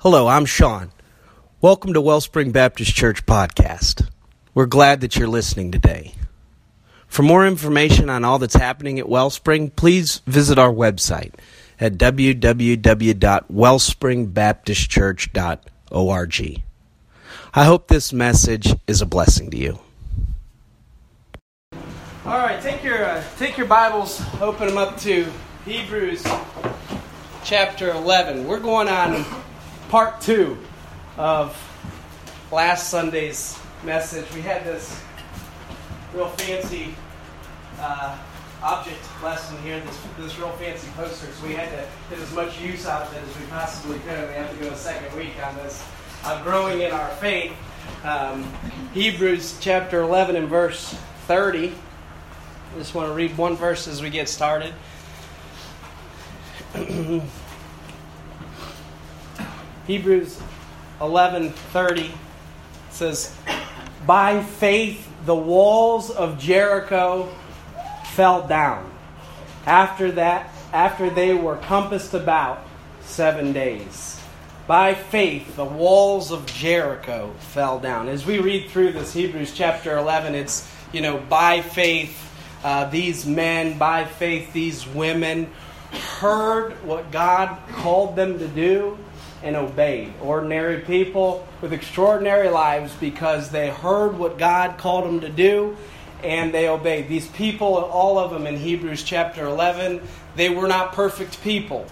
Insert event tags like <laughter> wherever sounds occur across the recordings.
Hello, I'm Sean. Welcome to Wellspring Baptist Church Podcast. We're glad that you're listening today. For more information on all that's happening at Wellspring, please visit our website at www.wellspringbaptistchurch.org. I hope this message is a blessing to you. All right, take your uh, take your Bibles, open them up to Hebrews chapter 11. We're going on part two of last Sunday's message. We had this real fancy uh, object lesson here, this, this real fancy poster, so we had to get as much use out of it as we possibly could. We have to go a second week on this. Uh, growing in our faith. Um, Hebrews chapter 11 and verse 30. I just want to read one verse as we get started. <clears throat> Hebrews 11:30 says, "By faith the walls of Jericho fell down. After that, after they were compassed about 7 days." By faith the walls of Jericho fell down. As we read through this Hebrews chapter 11, it's, you know, by faith uh, these men, by faith these women heard what God called them to do and obeyed. Ordinary people with extraordinary lives because they heard what God called them to do and they obeyed. These people, all of them in Hebrews chapter 11, they were not perfect people.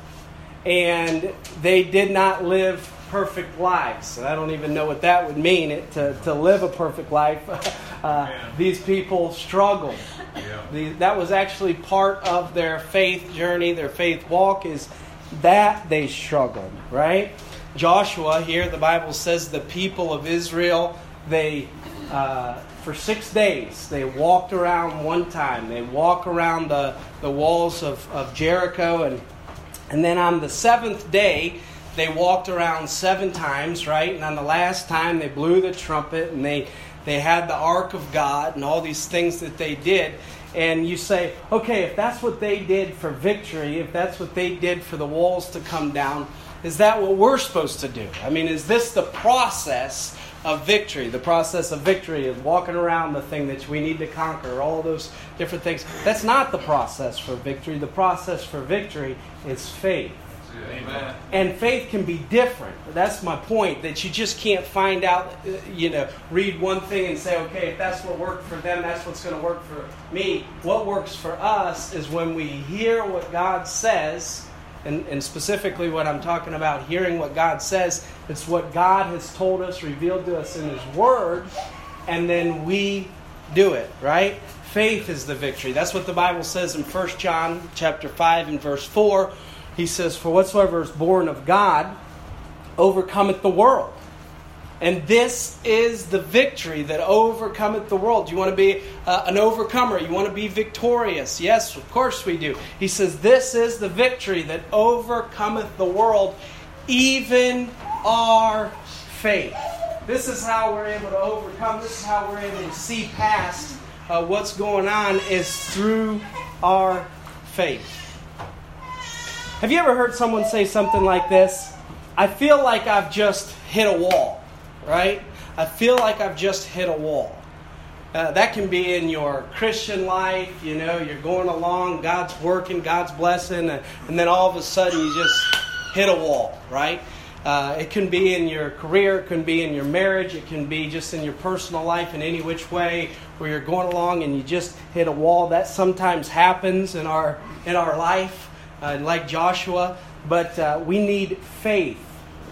And they did not live perfect lives. And I don't even know what that would mean it, to, to live a perfect life. <laughs> uh, these people struggled. Yeah. The, that was actually part of their faith journey, their faith walk, is that they struggled, right? Joshua, here the Bible says the people of Israel, they, uh, for six days, they walked around one time. They walk around the, the walls of, of Jericho, and, and then on the seventh day, they walked around seven times, right? And on the last time, they blew the trumpet and they, they had the ark of God and all these things that they did and you say, okay, if that's what they did for victory, if that's what they did for the walls to come down, is that what we're supposed to do? I mean, is this the process of victory? The process of victory is walking around the thing that we need to conquer, all those different things. That's not the process for victory. The process for victory is faith. Amen. And faith can be different. That's my point, that you just can't find out, uh, you know, read one thing and say, okay, if that's what worked for them, that's what's going to work for me. What works for us is when we hear what God says, and, and specifically what I'm talking about, hearing what God says, it's what God has told us, revealed to us in His Word, and then we do it, right? Faith is the victory. That's what the Bible says in 1 John chapter 5 and verse 4 he says, For whatsoever is born of God overcometh the world. And this is the victory that overcometh the world. Do you want to be uh, an overcomer. You want to be victorious. Yes, of course we do. He says, This is the victory that overcometh the world, even our faith. This is how we're able to overcome. This is how we're able to see past uh, what's going on, is through our faith. Have you ever heard someone say something like this? I feel like I've just hit a wall, right? I feel like I've just hit a wall. Uh, that can be in your Christian life, you know, you're going along, God's working, God's blessing, and, and then all of a sudden you just hit a wall, right? Uh, it can be in your career, it can be in your marriage, it can be just in your personal life in any which way where you're going along and you just hit a wall. That sometimes happens in our in our life uh, like Joshua, but uh, we need faith.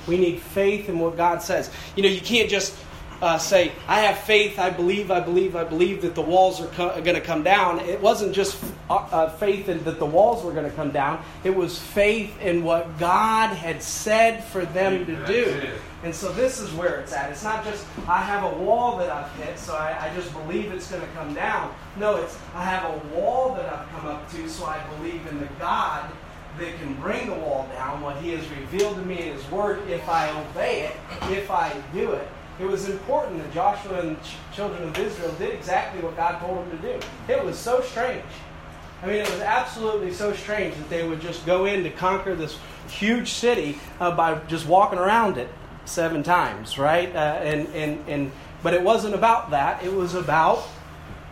We need faith in what God says. You know, you can't just uh, say, I have faith, I believe, I believe, I believe that the walls are co- going to come down. It wasn't just uh, uh, faith in that the walls were going to come down, it was faith in what God had said for them to do. And so this is where it's at. It's not just, I have a wall that I've hit, so I, I just believe it's going to come down. No, it's, I have a wall that I've come up to, so I believe in the God that can bring the wall down, what He has revealed to me in His Word, if I obey it, if I do it. It was important that Joshua and the children of Israel did exactly what God told them to do. It was so strange. I mean, it was absolutely so strange that they would just go in to conquer this huge city uh, by just walking around it seven times, right? Uh, and, and, and, but it wasn't about that. It was about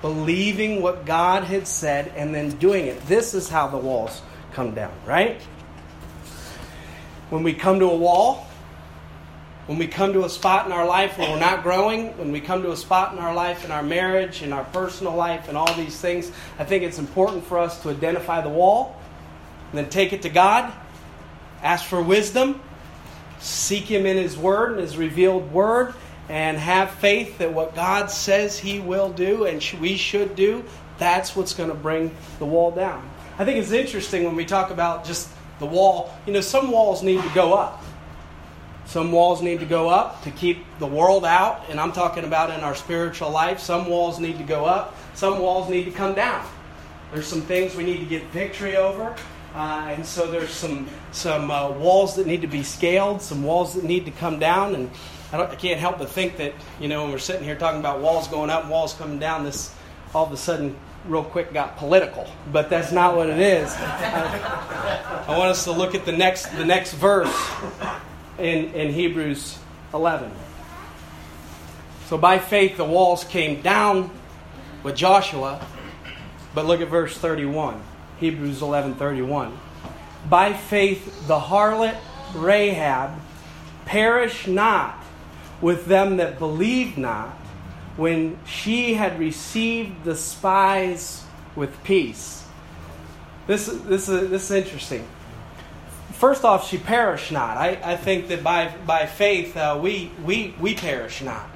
believing what God had said and then doing it. This is how the walls come down, right? When we come to a wall, when we come to a spot in our life where we're not growing, when we come to a spot in our life, in our marriage, in our personal life, and all these things, I think it's important for us to identify the wall and then take it to God, ask for wisdom, seek Him in His Word and His revealed Word, and have faith that what God says He will do and we should do, that's what's going to bring the wall down. I think it's interesting when we talk about just the wall. You know, some walls need to go up. Some walls need to go up to keep the world out, and I'm talking about in our spiritual life. Some walls need to go up, some walls need to come down. There's some things we need to get victory over, uh, and so there's some some uh, walls that need to be scaled, some walls that need to come down, and I, I, can't help but think that you know when we're sitting here talking about walls going up, and walls coming down, this all of a sudden real quick got political, but that's not what it is. I, want us to look at the next the next verse in, in Hebrews 11. So by faith the walls came down with Joshua, but look at verse 31. Hebrews 11:31. By faith the harlot Rahab perished not with them that believed not when she had received the spies with peace. This, this, is, this is interesting first off, she perished not. I, I think that by, by faith, uh, we, we, we perish not.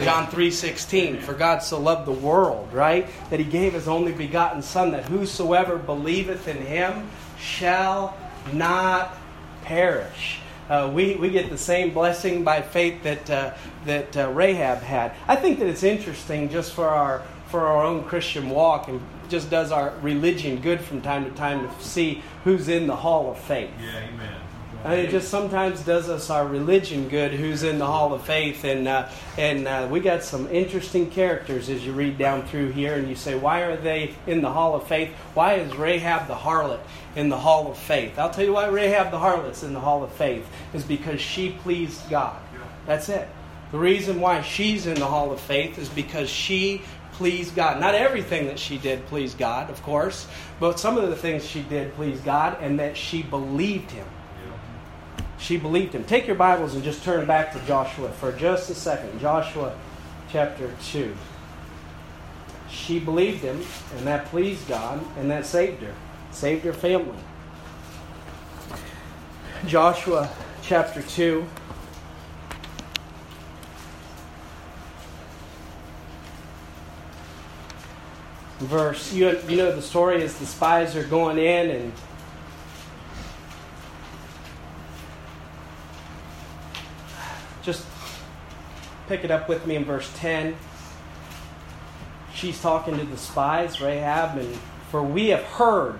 John 3:16 For God so loved the world, right? That he gave his only begotten son that whosoever believeth in him shall not perish. Uh, we, we get the same blessing by faith that, uh, that uh, Rahab had. I think that it's interesting just for our, for our own Christian walk and just does our religion good from time to time to see who's in the hall of faith. Yeah, amen. It just sometimes does us our religion good who's in the hall of faith. And, uh, and uh, we got some interesting characters as you read down through here and you say, why are they in the hall of faith? Why is Rahab the harlot in the hall of faith? I'll tell you why Rahab the harlot's in the hall of faith is because she pleased God. That's it. The reason why she's in the hall of faith is because she pleased God. Not everything that she did pleased God, of course, but some of the things she did pleased God and that she believed Him. She believed Him. Take your Bibles and just turn back to Joshua for just a second. Joshua chapter 2. She believed Him, and that pleased God, and that saved her, saved her family. Joshua chapter 2. verse. You, you know the story is the spies are going in and just pick it up with me in verse 10. She's talking to the spies, Rahab, and for we have heard.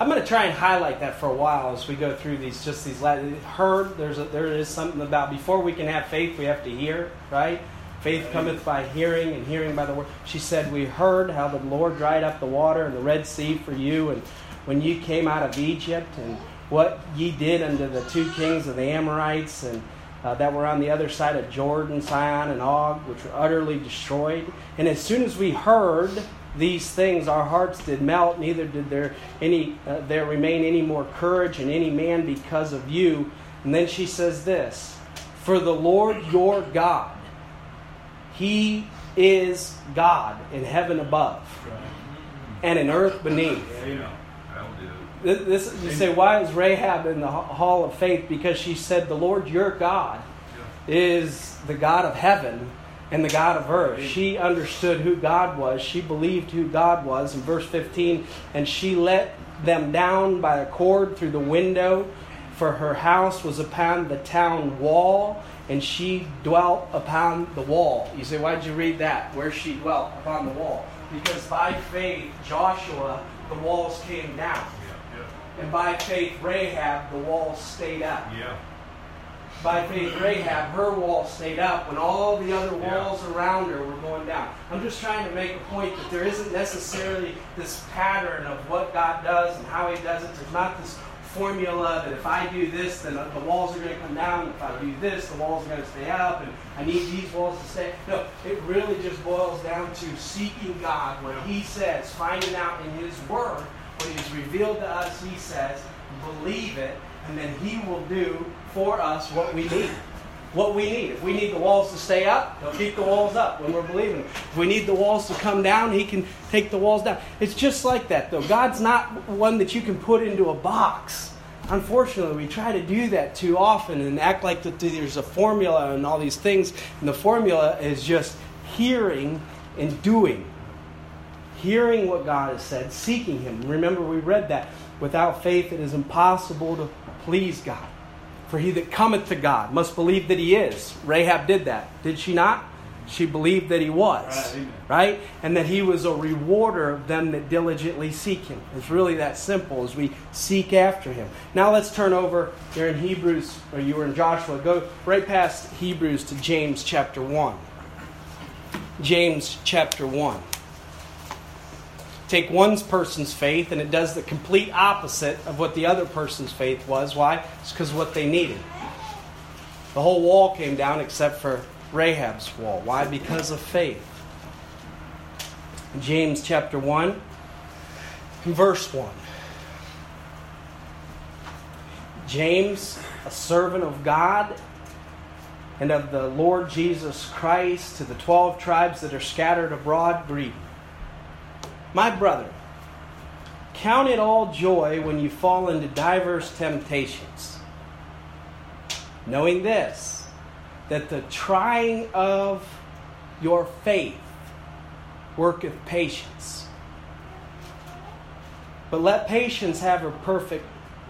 I'm going to try and highlight that for a while as we go through these, just these. Heard, there's a, there is something about before we can have faith, we have to hear, right? Faith cometh by hearing, and hearing by the word. She said, We heard how the Lord dried up the water in the Red Sea for you, and when you came out of Egypt, and what ye did unto the two kings of the Amorites, and uh, that were on the other side of Jordan, Sihon, and Og, which were utterly destroyed. And as soon as we heard these things, our hearts did melt. Neither did there any uh, there remain any more courage in any man because of you. And then she says this: For the Lord your God he is God in heaven above and in earth beneath. This, you say, why is Rahab in the hall of faith? Because she said, The Lord your God is the God of heaven and the God of earth. She understood who God was. She believed who God was. In verse 15, and she let them down by a cord through the window, for her house was upon the town wall, and she dwelt upon the wall. You say, why did you read that? Where she dwelt upon the wall? Because by faith, Joshua, the walls came down. And by faith, Rahab, the walls stayed up. Yeah. by faith Rahab, her wall stayed up when all the other walls yeah. around her were going down. I'm just trying to make a point that there isn't necessarily this pattern of what God does and how He does it. There's not this formula that if I do this, then the walls are going to come down. If I do this, the walls are going to stay up, and I need these walls to stay. No, it really just boils down to seeking God, what He says, finding out in His Word what He's revealed to us. He says, believe it, and then He will do for us what we need. What we need. If we need the walls to stay up, He'll keep the walls up when we're believing. If we need the walls to come down, He can take the walls down. It's just like that, though. God's not one that you can put into a box. Unfortunately, we try to do that too often and act like that there's a formula and all these things. And the formula is just hearing and doing. Hearing what God has said, seeking Him. Remember, we read that. Without faith, it is impossible to please God. For he that cometh to God must believe that he is. Rahab did that, did she not? She believed that he was, right? right? And that he was a rewarder of them that diligently seek him. It's really that simple as we seek after him. Now let's turn over. You're in Hebrews, or you were in Joshua. Go right past Hebrews to James chapter 1. James chapter 1 take one person's faith and it does the complete opposite of what the other person's faith was. Why? It's because what they needed. The whole wall came down except for Rahab's wall. Why? Because of faith. James chapter 1, verse 1. James, a servant of God and of the Lord Jesus Christ, to the 12 tribes that are scattered abroad, greeting. My brother, count it all joy when you fall into diverse temptations, knowing this, that the trying of your faith worketh patience. But let patience have her perfect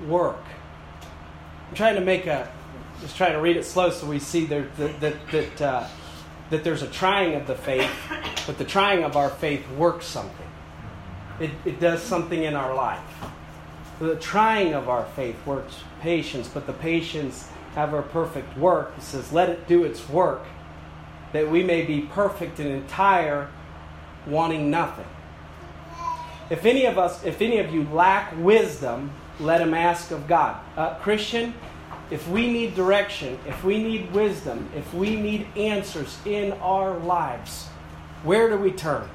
work. I'm trying to make a, just trying to read it slow so we see there, that, that, that, uh, that there's a trying of the faith, but the trying of our faith works something it, it does something in our life. The trying of our faith works patience, but the patience have our perfect work. It says, let it do its work, that we may be perfect and entire, wanting nothing. If any of us, if any of you lack wisdom, let him ask of God. Uh, Christian, if we need direction, if we need wisdom, if we need answers in our lives, where do we turn?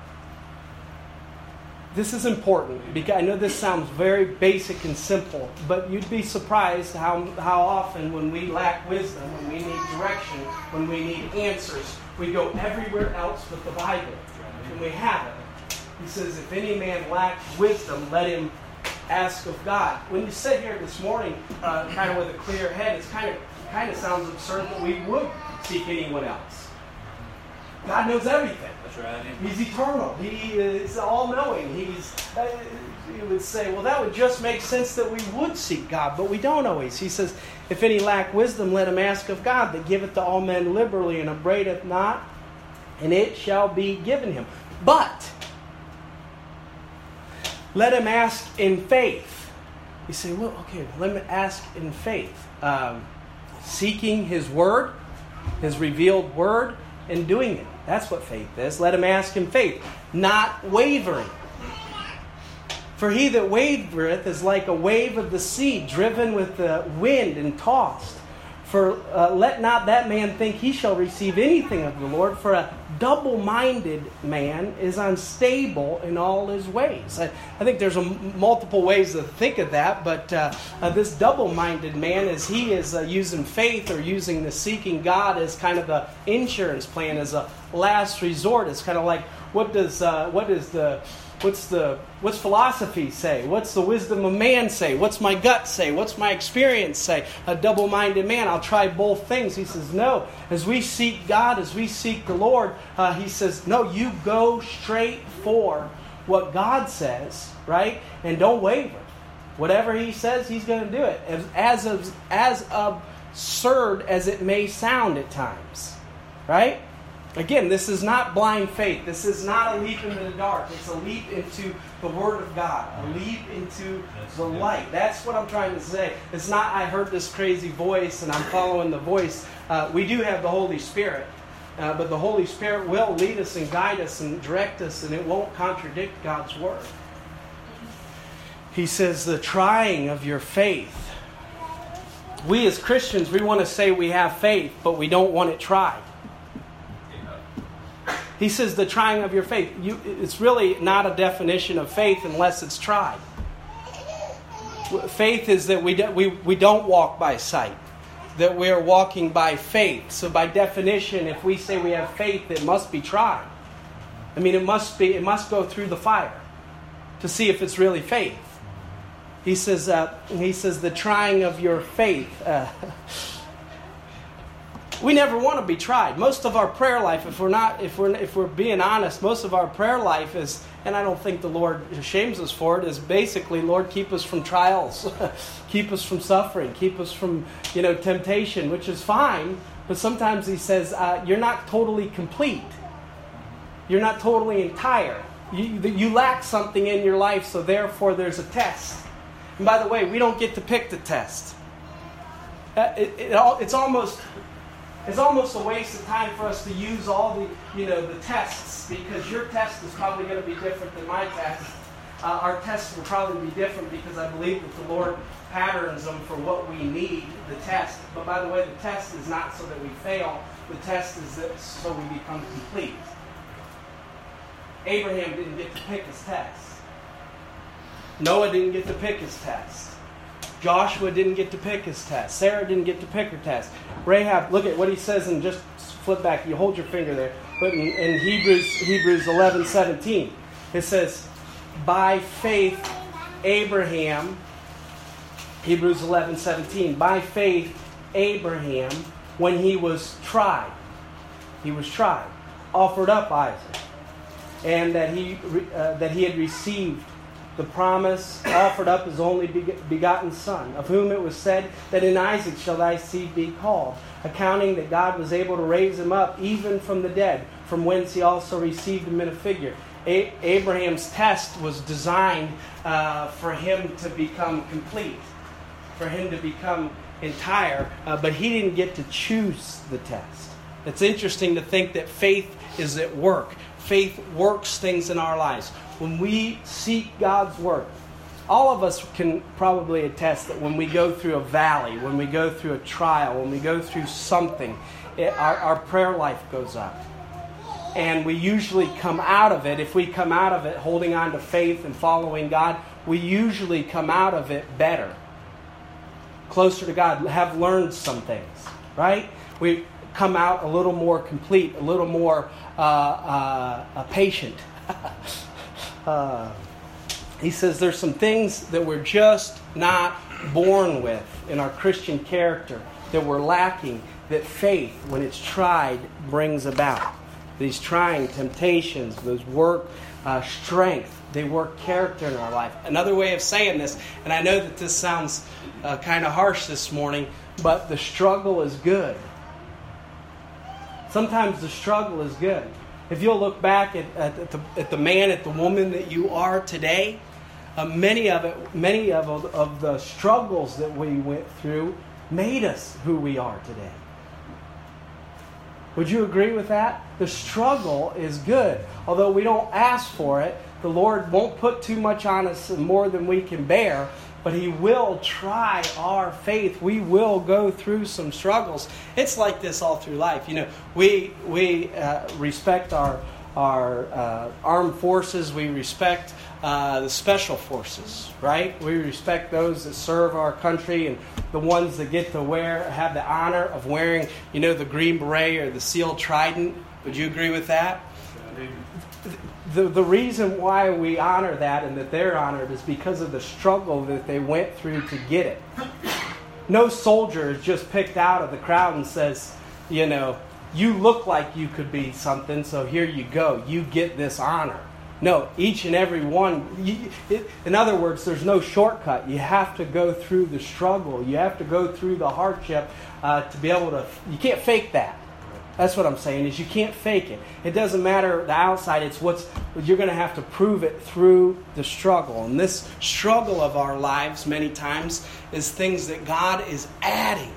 This is important because I know this sounds very basic and simple, but you'd be surprised how, how often when we lack wisdom, when we need direction, when we need answers, we go everywhere else but the Bible. And we have it. He says, If any man lacks wisdom, let him ask of God. When you sit here this morning, uh, kind of with a clear head, it's kind of kind of sounds absurd that we would seek anyone else. God knows everything. Right. He's eternal. He is all knowing. He's. Uh, you would say, well, that would just make sense that we would seek God, but we don't always. He says, if any lack wisdom, let him ask of God, that giveth to all men liberally and upbraideth not, and it shall be given him. But let him ask in faith. You say, well, okay, let me ask in faith. Um, seeking his word, his revealed word, and doing it. That's what faith is. Let him ask in faith, not wavering. For he that wavereth is like a wave of the sea, driven with the wind and tossed. For uh, let not that man think he shall receive anything of the Lord, for a double minded man is unstable in all his ways. I, I think there's a multiple ways to think of that, but uh, uh, this double minded man, as he is uh, using faith or using the seeking God as kind of the insurance plan, as a last resort, it's kind of like what does, uh, what is the What's the what's philosophy say? What's the wisdom of man say? What's my gut say? What's my experience say? A double-minded man, I'll try both things. He says, no. As we seek God, as we seek the Lord, uh, he says, no. You go straight for what God says, right? And don't waver. Whatever He says, He's going to do it. As as as absurd as it may sound at times, right? Again, this is not blind faith. This is not a leap into the dark. It's a leap into the Word of God, a leap into the light. That's what I'm trying to say. It's not, I heard this crazy voice and I'm following the voice. Uh, we do have the Holy Spirit, uh, but the Holy Spirit will lead us and guide us and direct us, and it won't contradict God's Word. He says, the trying of your faith. We as Christians, we want to say we have faith, but we don't want it tried. He says the trying of your faith. You, it's really not a definition of faith unless it's tried. Faith is that we, do, we, we don't walk by sight, that we are walking by faith. So, by definition, if we say we have faith, it must be tried. I mean, it must be. It must go through the fire to see if it's really faith. He says. Uh, he says the trying of your faith. Uh, <laughs> we never want to be tried. Most of our prayer life, if we're not, if we're if we're being honest, most of our prayer life is, and I don't think the Lord shames us for it, is basically, Lord, keep us from trials, <laughs> keep us from suffering, keep us from you know temptation, which is fine. But sometimes He says uh, you're not totally complete. You're not totally entire. You, you lack something in your life, so therefore there's a test. And by the way, we don't get to pick the test. Uh, it, it, it's almost it's almost a waste of time for us to use all the, you know, the tests because your test is probably going to be different than my test. Uh, our tests will probably be different because I believe that the Lord patterns them for what we need, the test. But by the way, the test is not so that we fail. The test is that so we become complete. Abraham didn't get to pick his test. Noah didn't get to pick his test. Joshua didn't get to pick his test. Sarah didn't get to pick her test. Rahab, look at what he says and just flip back. You hold your finger there. But in, in Hebrews Hebrews 11, 17, it says, by faith, Abraham, Hebrews 11, 17, by faith, Abraham, when he was tried, he was tried, offered up Isaac, and that he, uh, that he had received the promise offered up his only begotten Son, of whom it was said that in Isaac shall thy seed be called, accounting that God was able to raise him up even from the dead, from whence he also received him in a figure. A- Abraham's test was designed uh, for him to become complete, for him to become entire, uh, but he didn't get to choose the test. It's interesting to think that faith is at work. Faith works things in our lives when we seek God's work, all of us can probably attest that when we go through a valley, when we go through a trial, when we go through something, it, our, our prayer life goes up. And we usually come out of it, if we come out of it holding on to faith and following God, we usually come out of it better, closer to God, have learned some things, right? We come out a little more complete, a little more uh, uh, a patient. <laughs> Uh, he says there's some things that we're just not born with in our Christian character that we're lacking that faith, when it's tried, brings about. These trying temptations, those work uh, strength, they work character in our life. Another way of saying this, and I know that this sounds uh, kind of harsh this morning, but the struggle is good. Sometimes the struggle is good. If you'll look back at, at, the, at the man, at the woman that you are today, uh, many of it, many of, of the struggles that we went through made us who we are today. Would you agree with that? The struggle is good. Although we don't ask for it, the Lord won't put too much on us more than we can bear but He will try our faith. We will go through some struggles. It's like this all through life. You know, we we uh, respect our our uh, armed forces. We respect uh, the special forces, right? We respect those that serve our country and the ones that get to wear have the honor of wearing, you know, the green beret or the seal trident. Would you agree with that? The, the reason why we honor that and that they're honored is because of the struggle that they went through to get it. No soldier is just picked out of the crowd and says, you know, you look like you could be something, so here you go. You get this honor. No, each and every one. You, it, in other words, there's no shortcut. You have to go through the struggle. You have to go through the hardship uh, to be able to. You can't fake that. That's what I'm saying is you can't fake it. It doesn't matter the outside, it's what's you're going to have to prove it through the struggle. And this struggle of our lives many times is things that God is adding.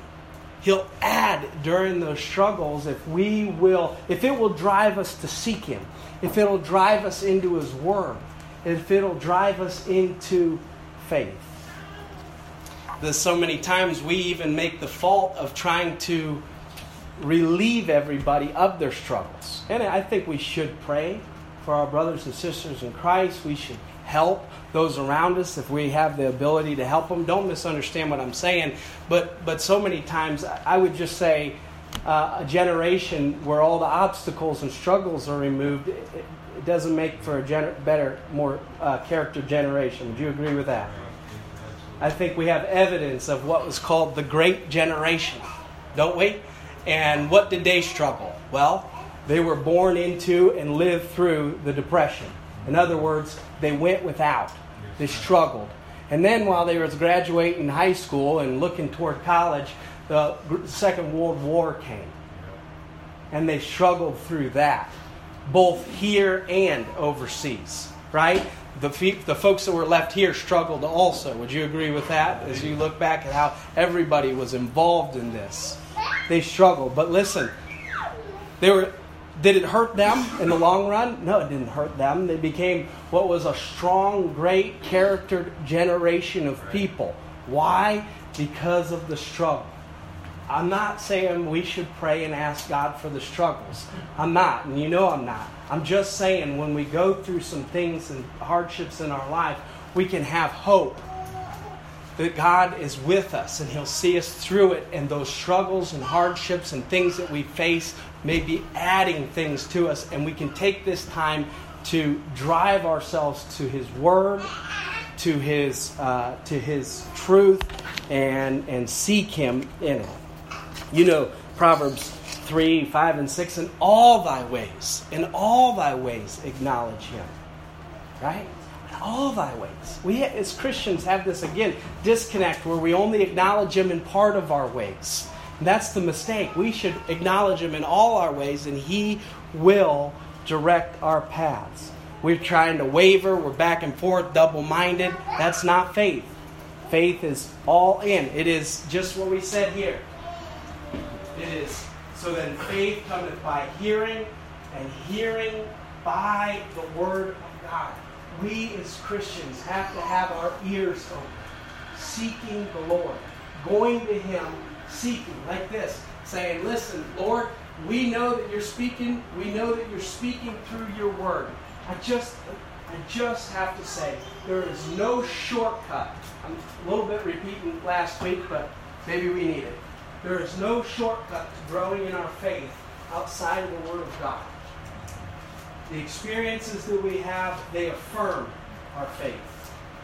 He'll add during those struggles if we will if it will drive us to seek him, if it'll drive us into his word, if it'll drive us into faith. There's so many times we even make the fault of trying to relieve everybody of their struggles. And I think we should pray for our brothers and sisters in Christ. We should help those around us if we have the ability to help them. Don't misunderstand what I'm saying, but but so many times I would just say uh, a generation where all the obstacles and struggles are removed. It, it doesn't make for a gener- better, more uh, character generation. Would you agree with that? I think we have evidence of what was called the Great Generation, don't we? And what did they struggle? Well, they were born into and lived through the Depression. In other words, they went without. They struggled. And then while they were graduating high school and looking toward college, the Second World War came. And they struggled through that, both here and overseas, right? The, the folks that were left here struggled also. Would you agree with that as you look back at how everybody was involved in this? They struggled. But listen, they were did it hurt them in the long run? No, it didn't hurt them. They became what was a strong, great character generation of people. Why? Because of the struggle. I'm not saying we should pray and ask God for the struggles. I'm not, and you know I'm not. I'm just saying when we go through some things and hardships in our life, we can have hope that God is with us and He'll see us through it, and those struggles and hardships and things that we face may be adding things to us, and we can take this time to drive ourselves to His Word, to His uh, to His truth, and and seek Him in it. You know Proverbs three, five, and six. In all thy ways, in all thy ways, acknowledge Him. Right all thy ways. We as Christians have this again disconnect where we only acknowledge him in part of our ways. And that's the mistake. We should acknowledge him in all our ways and he will direct our paths. We're trying to waver, we're back and forth, double minded. That's not faith. Faith is all in. It is just what we said here. It is so then faith cometh by hearing, and hearing by the word of God we as Christians have to have our ears open, seeking the Lord, going to Him, seeking like this, saying, Listen, Lord, we know that you're speaking. We know that you're speaking through your word. I just, I just have to say, there is no shortcut. I'm a little bit repeating last week, but maybe we need it. There is no shortcut to growing in our faith outside of the Word of God. The experiences that we have, they affirm our faith.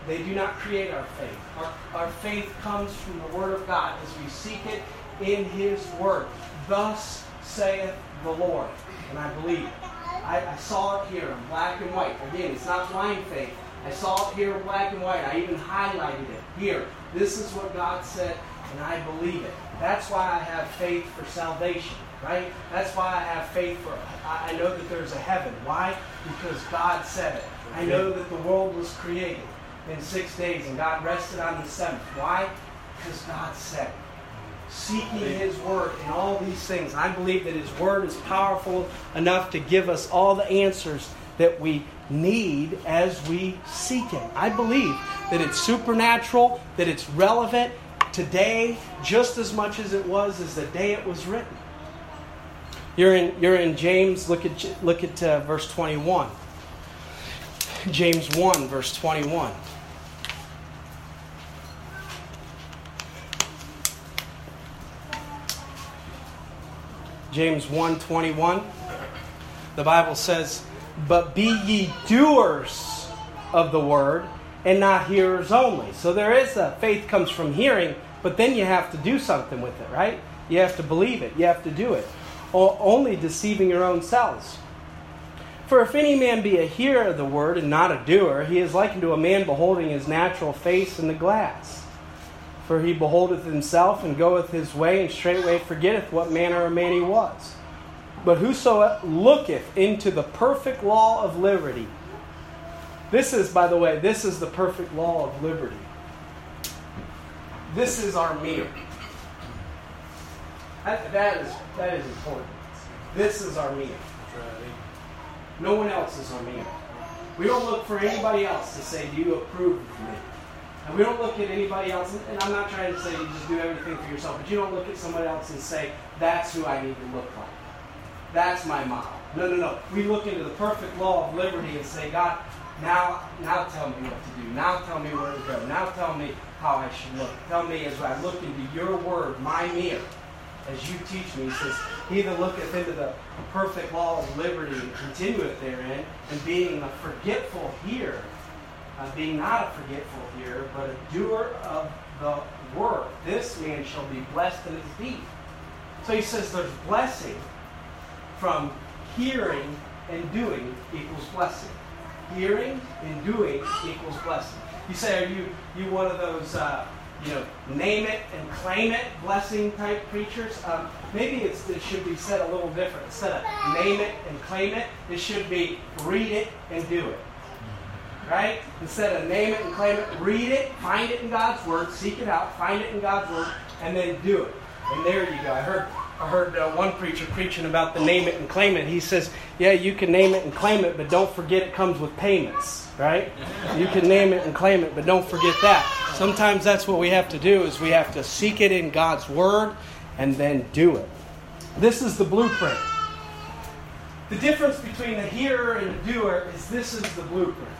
They do not create our faith. Our, our faith comes from the Word of God as we seek it in His Word. Thus saith the Lord. And I believe it. I, I saw it here in black and white. Again, it's not blind faith. I saw it here in black and white. I even highlighted it here. This is what God said, and I believe it. That's why I have faith for salvation right? That's why I have faith for I know that there's a heaven. Why? Because God said it. I know that the world was created in six days and God rested on the seventh. Why? Because God said it. Seeking His Word and all these things. I believe that His Word is powerful enough to give us all the answers that we need as we seek Him. I believe that it's supernatural, that it's relevant today just as much as it was as the day it was written. You're in, you're in James, look at, look at uh, verse 21. James 1, verse 21. James 1 21. The Bible says, But be ye doers of the word and not hearers only. So there is a faith comes from hearing, but then you have to do something with it, right? You have to believe it, you have to do it only deceiving your own selves. For if any man be a hearer of the word and not a doer, he is likened to a man beholding his natural face in the glass. For he beholdeth himself and goeth his way, and straightway forgetteth what manner of man he was. But whoso looketh into the perfect law of liberty. This is, by the way, this is the perfect law of liberty. This is our meal. That, that is that is important. This is our meal. No one else is our meal. We don't look for anybody else to say, Do you approve of me? And we don't look at anybody else, and I'm not trying to say you just do everything for yourself, but you don't look at somebody else and say, That's who I need to look like. That's my model. No, no, no. We look into the perfect law of liberty and say, God, now, now tell me what to do. Now tell me where to go. Now tell me how I should look. Tell me as I look into your word, my mirror, as you teach me. He says, He that looketh into the perfect law of liberty and continueth therein, and being a forgetful hearer, uh, being not a forgetful hearer, but a doer of the word, this man shall be blessed in his deed. So he says there's blessing from hearing and doing equals blessing. Hearing and doing equals blessing. You say, are you you one of those uh, you know name it and claim it blessing type preachers? Um, maybe it should be said a little different. Instead of name it and claim it, it should be read it and do it. Right? Instead of name it and claim it, read it, find it in God's Word, seek it out, find it in God's Word, and then do it. And there you go. I heard I heard uh, one preacher preaching about the name it and claim it. He says, "Yeah, you can name it and claim it, but don't forget it comes with payments, right? You can name it and claim it, but don't forget that. Sometimes that's what we have to do is we have to seek it in God's word and then do it. This is the blueprint. The difference between the hearer and the doer is this is the blueprint.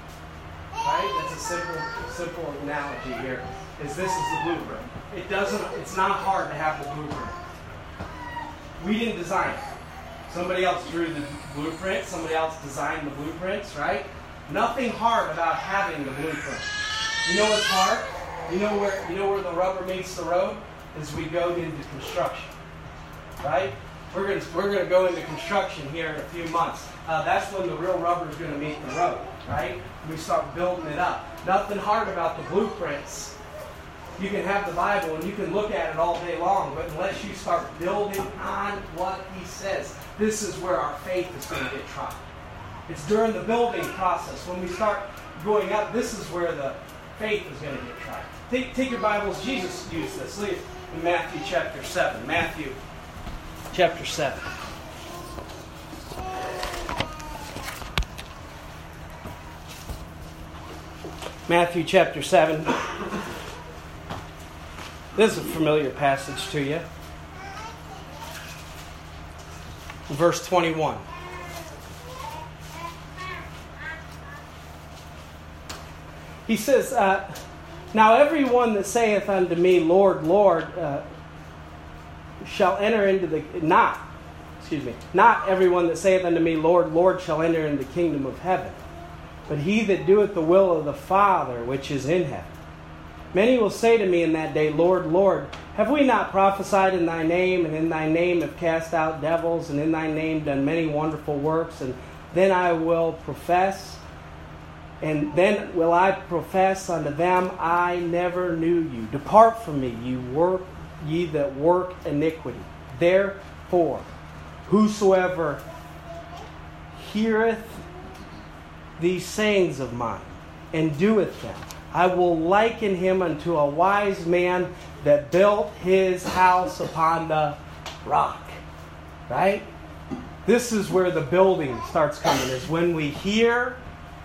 Right? That's a simple simple analogy here. Is this is the blueprint. It doesn't it's not hard to have the blueprint. We didn't design it. Somebody else drew the blueprint, somebody else designed the blueprints, right? Nothing hard about having the blueprint. You know what's hard? You know where you know where the rubber meets the road? Is we go into construction. Right? We're to, we're to go into construction here in a few months. Uh, that's when the real rubber is to meet the road, right? We start building it up. Nothing hard about the blueprints you can have the Bible and you can look at it all day long, but unless you start building on what He says, this is where our faith is going to get tried. It's during the building process. When we start going up, this is where the faith is going to get tried. Take, take your Bibles. Jesus used this. Look in Matthew chapter 7. Matthew chapter 7. Matthew chapter 7. This is a familiar passage to you. Verse 21. He says, uh, Now everyone that saith unto me, Lord, Lord, uh, shall enter into the, not, excuse me, not everyone that saith unto me, Lord, Lord, shall enter into the kingdom of heaven, but he that doeth the will of the Father which is in heaven. Many will say to me in that day, Lord, Lord, have we not prophesied in thy name, and in thy name have cast out devils, and in thy name done many wonderful works? And then I will profess, and then will I profess unto them, I never knew you. Depart from me, you work, ye that work iniquity. Therefore, whosoever heareth these sayings of mine and doeth them, I will liken him unto a wise man that built his house upon the rock. Right? This is where the building starts coming, is when we hear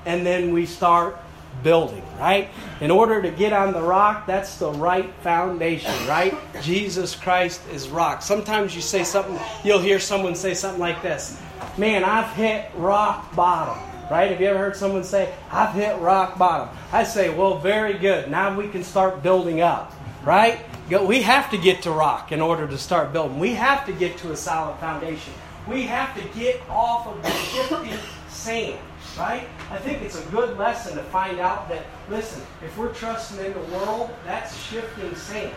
and then we start building, right? In order to get on the rock, that's the right foundation, right? Jesus Christ is rock. Sometimes you say something, you'll hear someone say something like this Man, I've hit rock bottom right? Have you ever heard someone say, I've hit rock bottom? I say, well, very good. Now we can start building up, right? We have to get to rock in order to start building. We have to get to a solid foundation. We have to get off of the shifting sand, right? I think it's a good lesson to find out that, listen, if we're trusting in the world, that's shifting sand.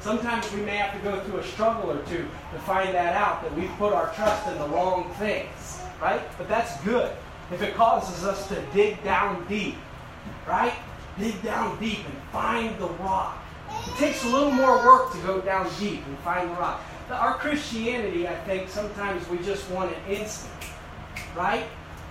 Sometimes we may have to go through a struggle or two to find that out, that we've put our trust in the wrong things, right? But that's good if it causes us to dig down deep, right? Dig down deep and find the rock. It takes a little more work to go down deep and find the rock. our Christianity, I think sometimes we just want an instant, right?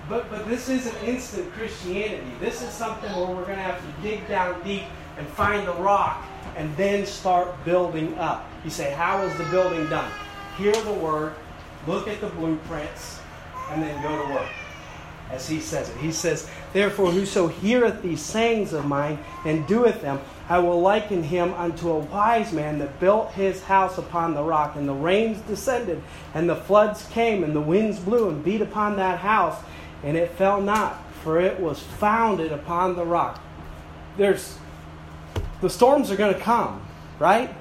But, but this isn't instant Christianity. This is something where we're going to have to dig down deep and find the rock and then start building up. You say, How is the building done? Hear the word, look at the blueprints, and then go to work. As he says it. He says, Therefore, whoso heareth these sayings of mine and doeth them, I will liken him unto a wise man that built his house upon the rock, and the rains descended, and the floods came, and the winds blew and beat upon that house, and it fell not, for it was founded upon the rock. There's the storms are going to come, right?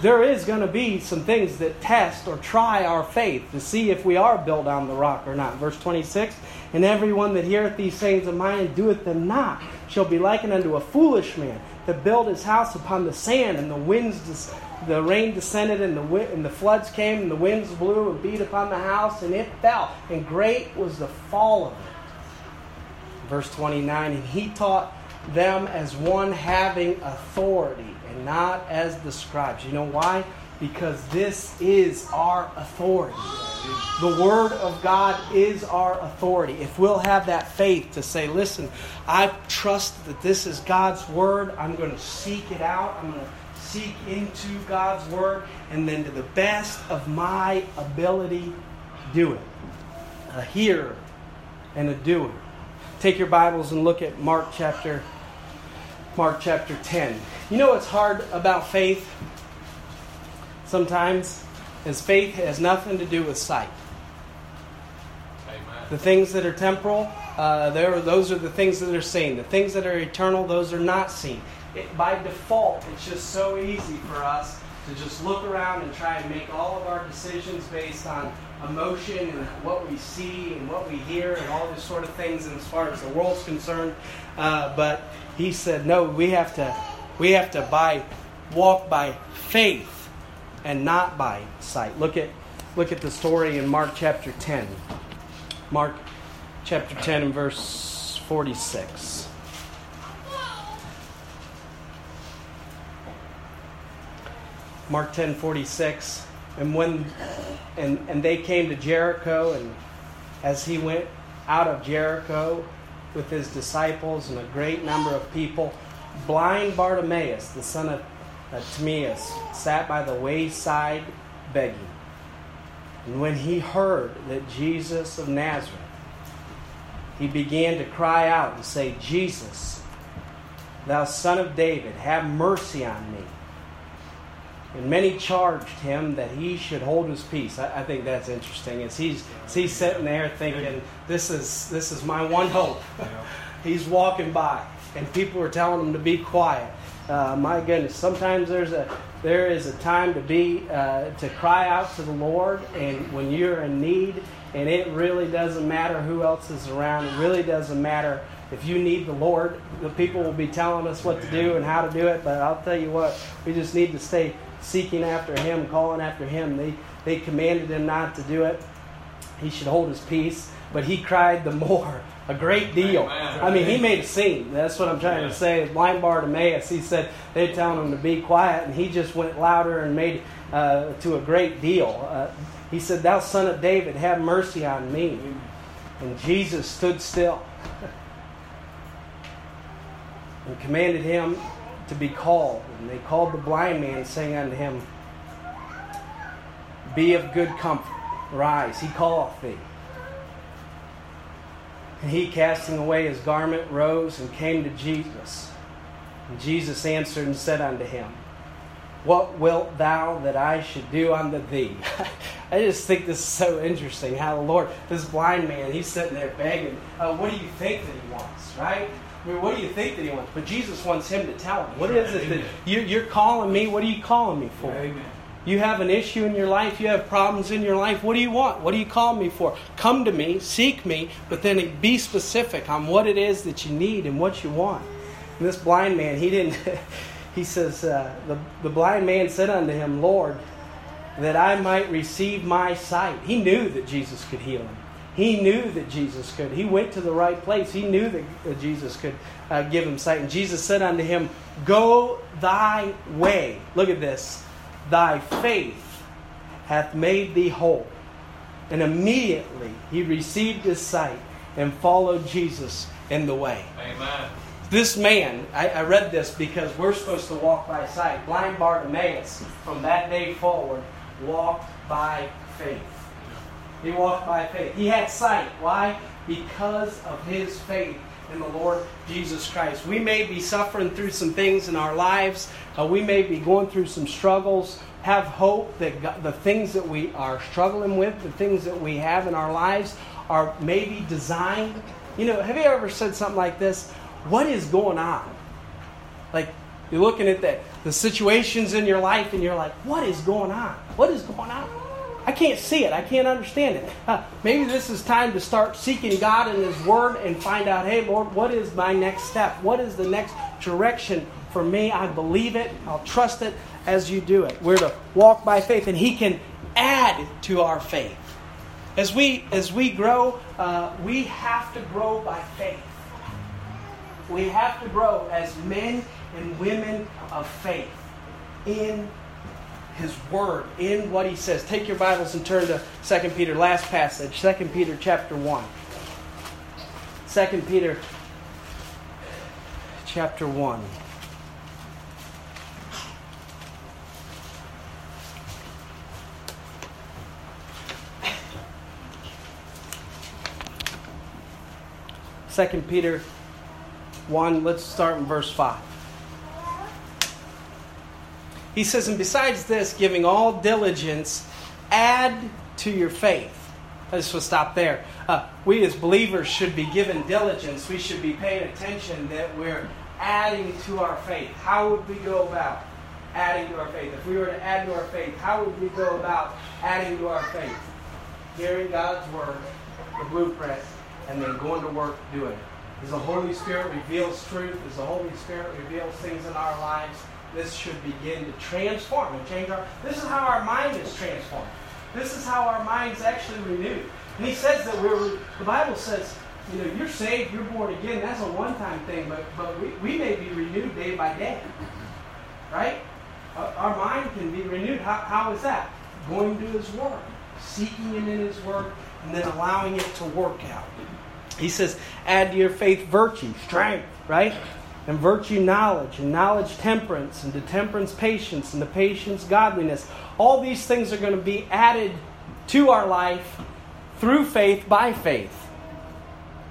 There is going to be some things that test or try our faith to see if we are built on the rock or not. Verse 26 And everyone that heareth these sayings of mine and doeth them not shall be likened unto a foolish man that built his house upon the sand, and the winds, the rain descended, and the and the floods came, and the winds blew and beat upon the house, and it fell, and great was the fall of it. Verse 29 And he taught them as one having authority and not as the scribes. You know why? Because this is our authority. The Word of God is our authority. If we'll have that faith to say, listen, I trust that this is God's Word, I'm going to seek it out, I'm going to seek into God's Word, and then to the best of my ability, do it. A hearer and a doer. Take your Bibles and look at Mark chapter Mark chapter 10. You know what's hard about faith? Sometimes is faith has nothing to do with sight. Amen. The things that are temporal, uh, those are the things that are seen. The things that are eternal, those are not seen. It, by default, it's just so easy for us to just look around and try and make all of our decisions based on emotion and what we see and what we hear and all these sort of things and as far as the world's concerned. Uh, but he said, no, we have to we have to by walk by faith and not by sight. Look at look at the story in Mark chapter 10. Mark chapter 10 and verse 46. Mark 10 46. And when and, and they came to Jericho, and as he went out of Jericho with his disciples and a great number of people, blind Bartimaeus, the son of uh, Timaeus, sat by the wayside begging. And when he heard that Jesus of Nazareth, he began to cry out and say, Jesus, thou son of David, have mercy on me. And many charged him that he should hold his peace. I, I think that's interesting. As he's, as he's sitting there thinking, this is, this is my one hope. <laughs> he's walking by, and people are telling him to be quiet. Uh, my goodness, sometimes there's a there is a time to be uh, to cry out to the Lord, and when you're in need, and it really doesn't matter who else is around. It really doesn't matter if you need the Lord. The people will be telling us what to do and how to do it, but I'll tell you what, we just need to stay seeking after him, calling after him. They, they commanded him not to do it. He should hold his peace, but he cried the <laughs> more, a great deal. I mean, he made a scene. That's what I'm trying to say. Blind Bartimaeus, he said they're telling him to be quiet, and he just went louder and made uh, to a great deal. Uh, he said, Thou son of David, have mercy on me. And Jesus stood still and commanded him to be called. And they called the blind man, saying unto him, Be of good comfort, rise, he calleth thee. And he, casting away his garment, rose and came to Jesus. And Jesus answered and said unto him, What wilt thou that I should do unto thee? <laughs> I just think this is so interesting how the Lord, this blind man, he's sitting there begging, uh, What do you think that he wants, right? I mean, what do you think that he wants? But Jesus wants him to tell him. What is it that you, you're calling me? What are you calling me for? Amen. You have an issue in your life, you have problems in your life. What do you want? What do you call me for? Come to me, seek me, but then be specific on what it is that you need and what you want. And this blind man, he didn't, <laughs> he says, uh, the, the blind man said unto him, Lord, that I might receive my sight. He knew that Jesus could heal him. He knew that Jesus could. He went to the right place. He knew that Jesus could uh, give him sight. And Jesus said unto him, Go thy way. Look at this. Thy faith hath made thee whole. And immediately he received his sight and followed Jesus in the way. Amen. This man, I, I read this because we're supposed to walk by sight. Blind Bartimaeus, from that day forward, walked by faith. He walked by faith. He had sight. Why? Because of his faith in the Lord Jesus Christ. We may be suffering through some things in our lives. Uh, we may be going through some struggles. Have hope that God, the things that we are struggling with, the things that we have in our lives, are maybe designed. You know, have you ever said something like this? What is going on? Like, you're looking at the, the situations in your life and you're like, what is going on? What is going on? I can't see it. I can't understand it. Uh, maybe this is time to start seeking God and His Word and find out, hey, Lord, what is my next step? What is the next direction for me? I believe it. I'll trust it as you do it. We're to walk by faith, and He can add to our faith. As we as we grow, uh, we have to grow by faith. We have to grow as men and women of faith in his word in what he says. Take your Bibles and turn to 2 Peter, last passage, 2 Peter chapter 1. 2 Peter chapter 1. Second Peter 1, let's start in verse 5. He says, and besides this, giving all diligence, add to your faith. I just will stop there. Uh, we as believers should be given diligence. We should be paying attention that we're adding to our faith. How would we go about adding to our faith? If we were to add to our faith, how would we go about adding to our faith? Hearing God's word, the blueprint, and then going to work doing it. As the Holy Spirit reveals truth, as the Holy Spirit reveals things in our lives, this should begin to transform and change our. This is how our mind is transformed. This is how our mind's actually renewed. And he says that we're. The Bible says, you know, you're saved, you're born again. That's a one-time thing, but but we, we may be renewed day by day, right? Our mind can be renewed. How, how is that? Going to His Word, seeking Him in His Word, and then allowing it to work out. He says, add to your faith virtue, strength, right? And virtue knowledge, and knowledge temperance, and to temperance patience, and to patience godliness. All these things are going to be added to our life through faith by faith.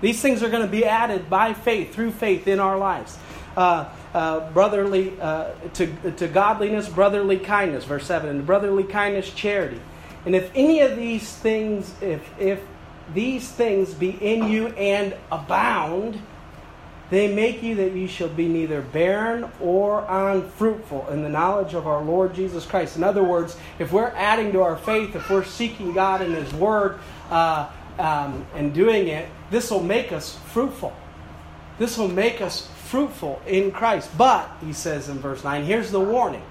These things are going to be added by faith, through faith in our lives. Uh, uh, brotherly uh, to, to godliness, brotherly kindness, verse 7, and brotherly kindness, charity. And if any of these things, if, if these things be in you and abound, they make you that you shall be neither barren or unfruitful in the knowledge of our Lord Jesus Christ. In other words, if we're adding to our faith, if we're seeking God in His Word uh, um, and doing it, this will make us fruitful. This will make us fruitful in Christ. But, he says in verse 9, here's the warning.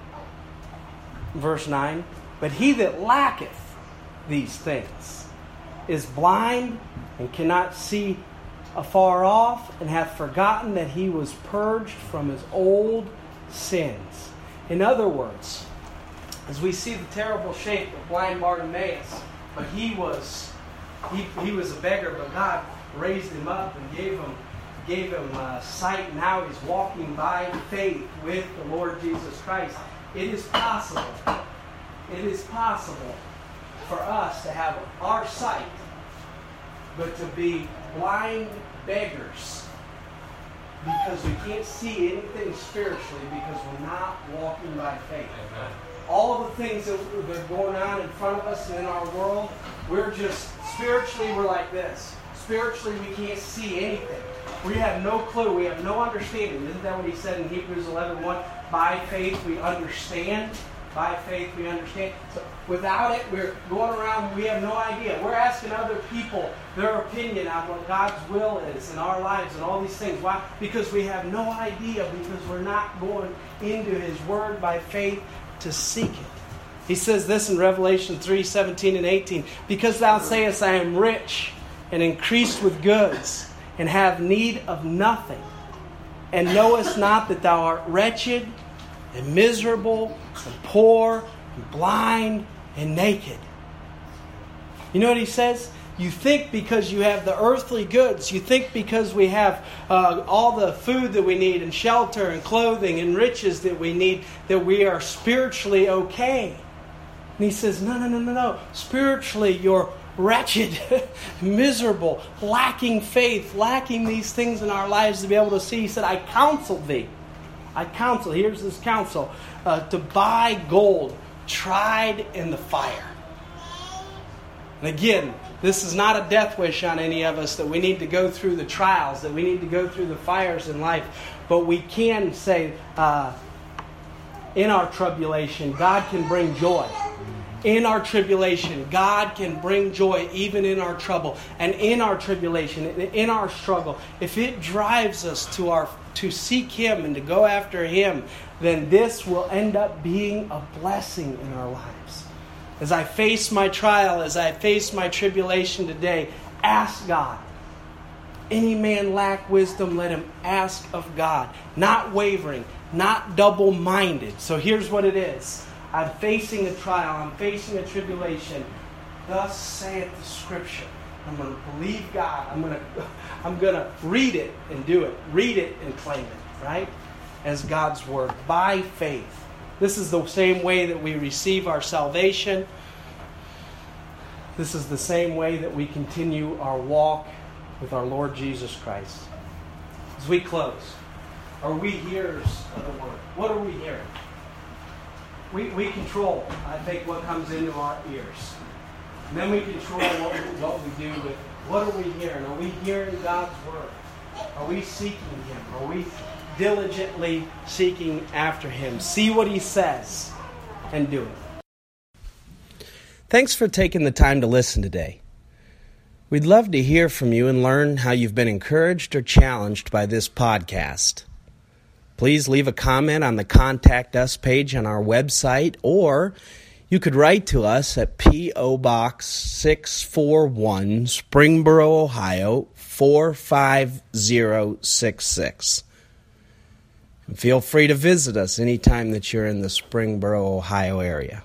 Verse 9, but he that lacketh these things is blind and cannot see afar off and hath forgotten that he was purged from his old sins. In other words, as we see the terrible shape of blind Bartimaeus, but he was he, he was a beggar, but God raised him up and gave him gave him uh, sight. Now he's walking by faith with the Lord Jesus Christ. It is possible. It is possible for us to have our sight, but to be blind beggars because we can't see anything spiritually because we're not walking by faith. Amen. All of the things that are going on in front of us and in our world, we're just spiritually we're like this. Spiritually we can't see anything. We have no clue. We have no understanding. Isn't that what he said in Hebrews 11 1? By faith we understand by faith we understand. So without it, we're going around, we have no idea. We're asking other people their opinion on what God's will is in our lives and all these things. Why? Because we have no idea, because we're not going into His Word by faith to seek it. He says this in Revelation 3 17 and 18 Because thou sayest, I am rich and increased with goods, and have need of nothing, and knowest not that thou art wretched and miserable and poor and blind and naked. You know what he says? You think because you have the earthly goods, you think because we have uh, all the food that we need, and shelter, and clothing, and riches that we need, that we are spiritually okay. And he says, No, no, no, no, no. Spiritually, you're wretched, <laughs> miserable, lacking faith, lacking these things in our lives to be able to see. He said, I counsel thee. I counsel, here's this counsel, uh, to buy gold tried in the fire. And again, this is not a death wish on any of us that we need to go through the trials, that we need to go through the fires in life. But we can say, uh, in our tribulation, God can bring joy. In our tribulation, God can bring joy even in our trouble. And in our tribulation, in our struggle, if it drives us to, our, to seek Him and to go after Him, then this will end up being a blessing in our lives. As I face my trial, as I face my tribulation today, ask God. Any man lack wisdom, let him ask of God. Not wavering, not double minded. So here's what it is I'm facing a trial, I'm facing a tribulation. Thus saith the Scripture. I'm going to believe God. I'm going <laughs> to, I'm going to read it and do it. Read it and claim it, right? As God's Word by faith. This is the same way that we receive our salvation. This is the same way that we continue our walk with our Lord Jesus Christ. As we close, are we hearers of the Word? What are we hearing? We, we control, I think, what comes into our ears. Then we control what we, what we do with what are we hearing? Are we hearing God's Word? Are we seeking Him? Are we diligently seeking after Him. See what He says and do it. Thanks for taking the time to listen today. We'd love to hear from you and learn how you've been encouraged or challenged by this podcast. Please leave a comment on the Contact Us page on our website, or you could write to us at P.O. Box 641, Springboro, Ohio 45066. And feel free to visit us anytime that you're in the Springboro, Ohio area.